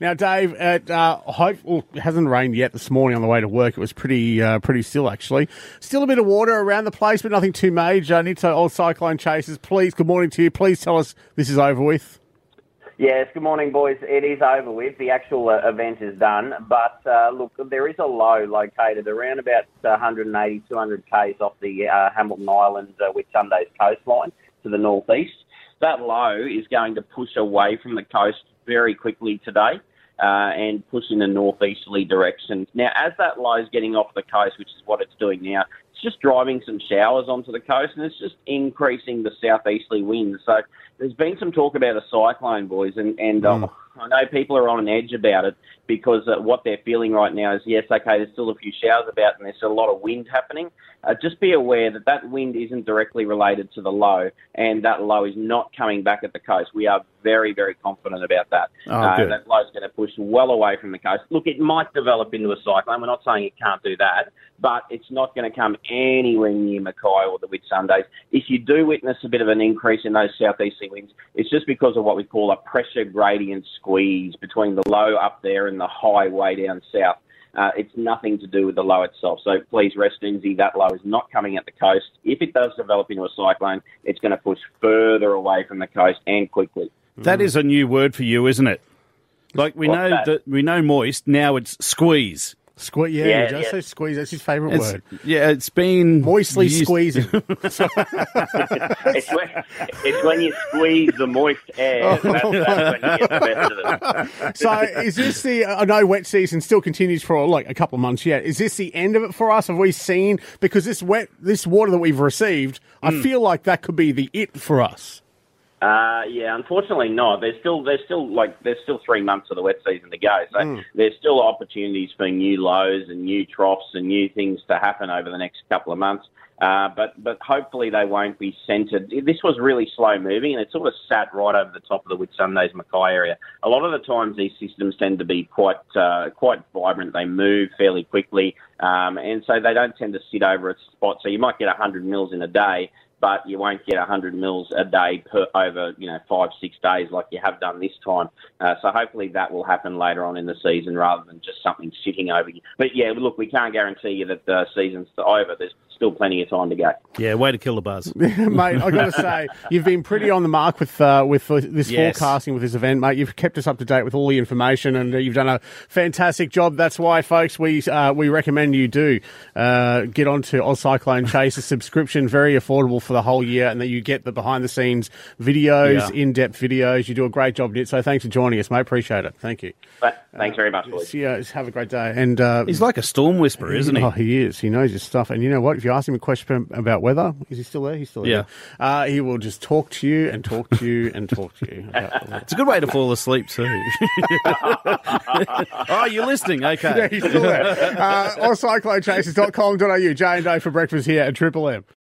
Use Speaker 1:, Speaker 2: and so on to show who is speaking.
Speaker 1: Now, Dave, it, uh, hope, well, hasn't rained yet this morning on the way to work. It was pretty uh, pretty still, actually. Still a bit of water around the place, but nothing too major. Nitto, Oz Cyclone Chasers, please, good morning to you. Please tell us this is over with.
Speaker 2: Yes, good morning, boys. It is over with. The actual uh, event is done. But uh, look, there is a low located around about 180, 200 k's off the uh, Hamilton Island uh, Whitsundays coastline to the northeast. That low is going to push away from the coast very quickly today. Uh, and push in a northeasterly direction. Now, as that low is getting off the coast, which is what it's doing now, it's just driving some showers onto the coast and it's just increasing the southeasterly winds. So there's been some talk about a cyclone, boys, and, and mm. I know people are on an edge about it because uh, what they're feeling right now is yes, okay, there's still a few showers about and there's a lot of wind happening. Uh, just be aware that that wind isn't directly related to the low, and that low is not coming back at the coast. We are very, very confident about that.
Speaker 1: Oh, uh,
Speaker 2: that low is going to push well away from the coast. Look, it might develop into a cyclone. We're not saying it can't do that, but it's not going to come anywhere near Mackay or the Whitsundays. If you do witness a bit of an increase in those southeasterly winds, it's just because of what we call a pressure gradient squeeze between the low up there and the high way down south. Uh, it's nothing to do with the low itself. So please rest easy. That low is not coming at the coast. If it does develop into a cyclone, it's going to push further away from the coast and quickly.
Speaker 3: That is a new word for you, isn't it? Like we
Speaker 2: What's
Speaker 3: know
Speaker 2: that?
Speaker 3: that we know moist. Now it's squeeze.
Speaker 1: Sque- yeah,
Speaker 2: Yeah,
Speaker 1: just
Speaker 2: yeah.
Speaker 1: say squeeze. That's his favourite
Speaker 3: It's,
Speaker 1: word.
Speaker 3: yeah, it's been
Speaker 1: Moistly
Speaker 3: used-
Speaker 1: squeezing.
Speaker 2: It's when, it's when you squeeze the moist air. Oh. That's, that's when you get the best of it.
Speaker 1: so is this the? I know wet season still continues for like a couple of months yet. Is this the end of it for us? Have we seen because this wet, this water that we've received? I hmm. feel like that could be the it for us.
Speaker 2: Uh, yeah, unfortunately not. There's still there's still like there's still three months of the wet season to go. So there's still opportunities for new lows and new troughs and new things to happen over the next couple of months. Uh, but but hopefully they won't be centred. This was really slow moving and it sort of sat right over the top of the Whitsundays Mackay area. A lot of the times these systems tend to be quite uh, quite vibrant. They move fairly quickly, um, and so they don't tend to sit over a spot. So you might get 100 mils in a day, but you won't get 100 mils a day per over you know five six days like you have done this time. Uh, so hopefully that will happen later on in the season rather than just something sitting over you. But yeah, look, we can't guarantee you that the season's over. There's still plenty of time to go.
Speaker 3: Yeah, way to kill the buzz.
Speaker 1: mate. I got to say, you've been pretty on the mark with uh, with this
Speaker 3: Yes.
Speaker 1: forecasting with this event, mate. You've kept us up to date with all the information, and uh, you've done a fantastic job. That's why, folks, we uh, we recommend you do uh, get onto Oz Cyclone Chase, a subscription, very affordable for the whole year, and that you get the behind the scenes videos,
Speaker 3: Yeah.
Speaker 1: in depth videos. You do a great job, Nit. So thanks for joining us, mate. Appreciate it. Thank you.
Speaker 2: But thanks very much, boys.
Speaker 1: See you. Have a great day. And uh,
Speaker 3: He's like a storm whisperer, isn't he?
Speaker 1: Oh, he is. He knows his stuff. And you know what? If you ask him a question about weather, is he still there? He's still there.
Speaker 3: Yeah.
Speaker 1: Uh, he will just talk to you and talk to you and talk to you. about the weather.
Speaker 3: It's a good way to fall asleep too. oh, you're listening. Okay.
Speaker 1: yeah, he's still there. Uh, or cyclonechasers.com.au. J and Dave for breakfast here at Triple M.